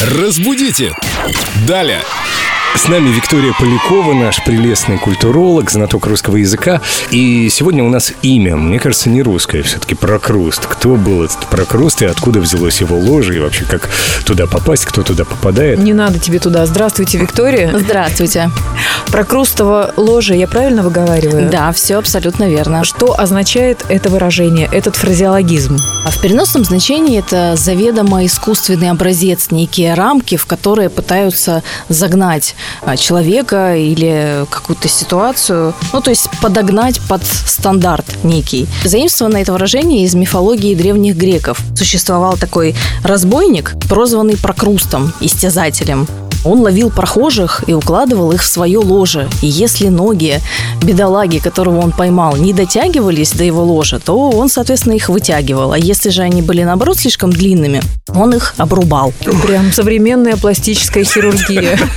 Разбудите! Далее! С нами Виктория Полякова, наш прелестный культуролог, знаток русского языка. И сегодня у нас имя, мне кажется, не русское, все-таки Прокруст. Кто был этот Прокруст и откуда взялось его ложе, и вообще как туда попасть, кто туда попадает? Не надо тебе туда. Здравствуйте, Виктория. Здравствуйте. Прокрустово ложе, я правильно выговариваю? Да, все абсолютно верно. Что означает это выражение, этот фразеологизм? А в переносном значении это заведомо искусственный образец, некие рамки, в которые пытаются загнать человека или какую-то ситуацию, ну, то есть подогнать под стандарт некий. Заимствовано это выражение из мифологии древних греков. Существовал такой разбойник, прозванный Прокрустом, истязателем. Он ловил прохожих и укладывал их в свое ложе. И если ноги бедолаги, которого он поймал, не дотягивались до его ложа, то он, соответственно, их вытягивал. А если же они были, наоборот, слишком длинными, он их обрубал. Прям современная пластическая хирургия.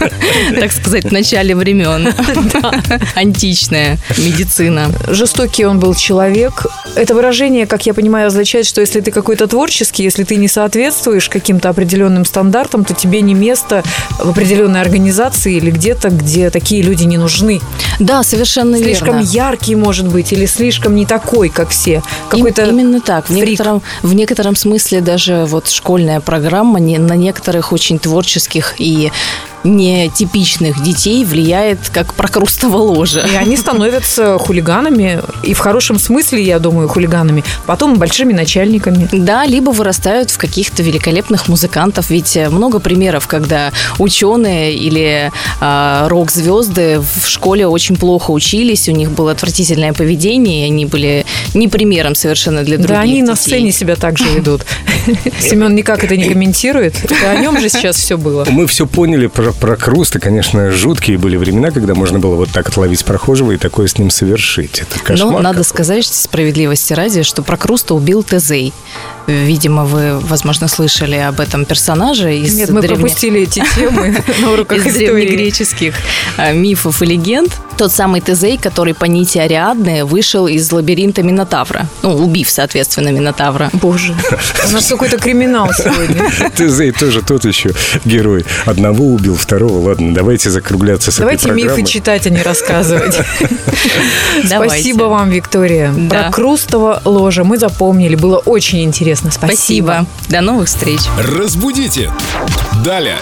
Так сказать, в начале времен. Античная медицина. Жестокий он был человек. Это выражение, как я понимаю, означает, что если ты какой-то творческий, если ты не соответствуешь каким-то определенным стандартам, то тебе не место в определенной организации или где-то, где такие люди не нужны. Да, совершенно слишком верно. яркий, может быть, или слишком не такой, как все. Какой-то Именно так. В некотором, в некотором смысле даже вот школьная программа не, на некоторых очень творческих и нетипичных детей влияет как прокрустово ложе. И они становятся хулиганами, и в хорошем смысле, я думаю, хулиганами, потом большими начальниками. Да, либо вырастают в каких-то великолепных музыкантов, ведь много примеров, когда ученые или э, рок-звезды в школе очень плохо учились, у них было отвратительное поведение, и они были не примером совершенно для других Да, они детей. на сцене себя так же ведут. Семен никак это не комментирует. о нем же сейчас все было. Мы все поняли про, про Круста. Конечно, жуткие были времена, когда можно было вот так отловить прохожего и такое с ним совершить. Это кошмар. Но надо сказать справедливости ради, что про Круста убил Тезей. Видимо, вы, возможно, слышали об этом персонаже из Нет, мы древне... пропустили эти темы на уроках из древнегреческих а, мифов и легенд. Тот самый Тезей, который по нити Ариадны вышел из лабиринта Минотавра. Ну, убив, соответственно, Минотавра. Боже, у нас какой-то криминал сегодня. Тезей тоже тот еще герой. Одного убил, второго. Ладно, давайте закругляться с давайте этой Давайте мифы читать, а не рассказывать. Спасибо вам, Виктория. Про Крустово ложа мы запомнили. Было очень интересно. Спасибо. Спасибо. До новых встреч. Разбудите. Далее.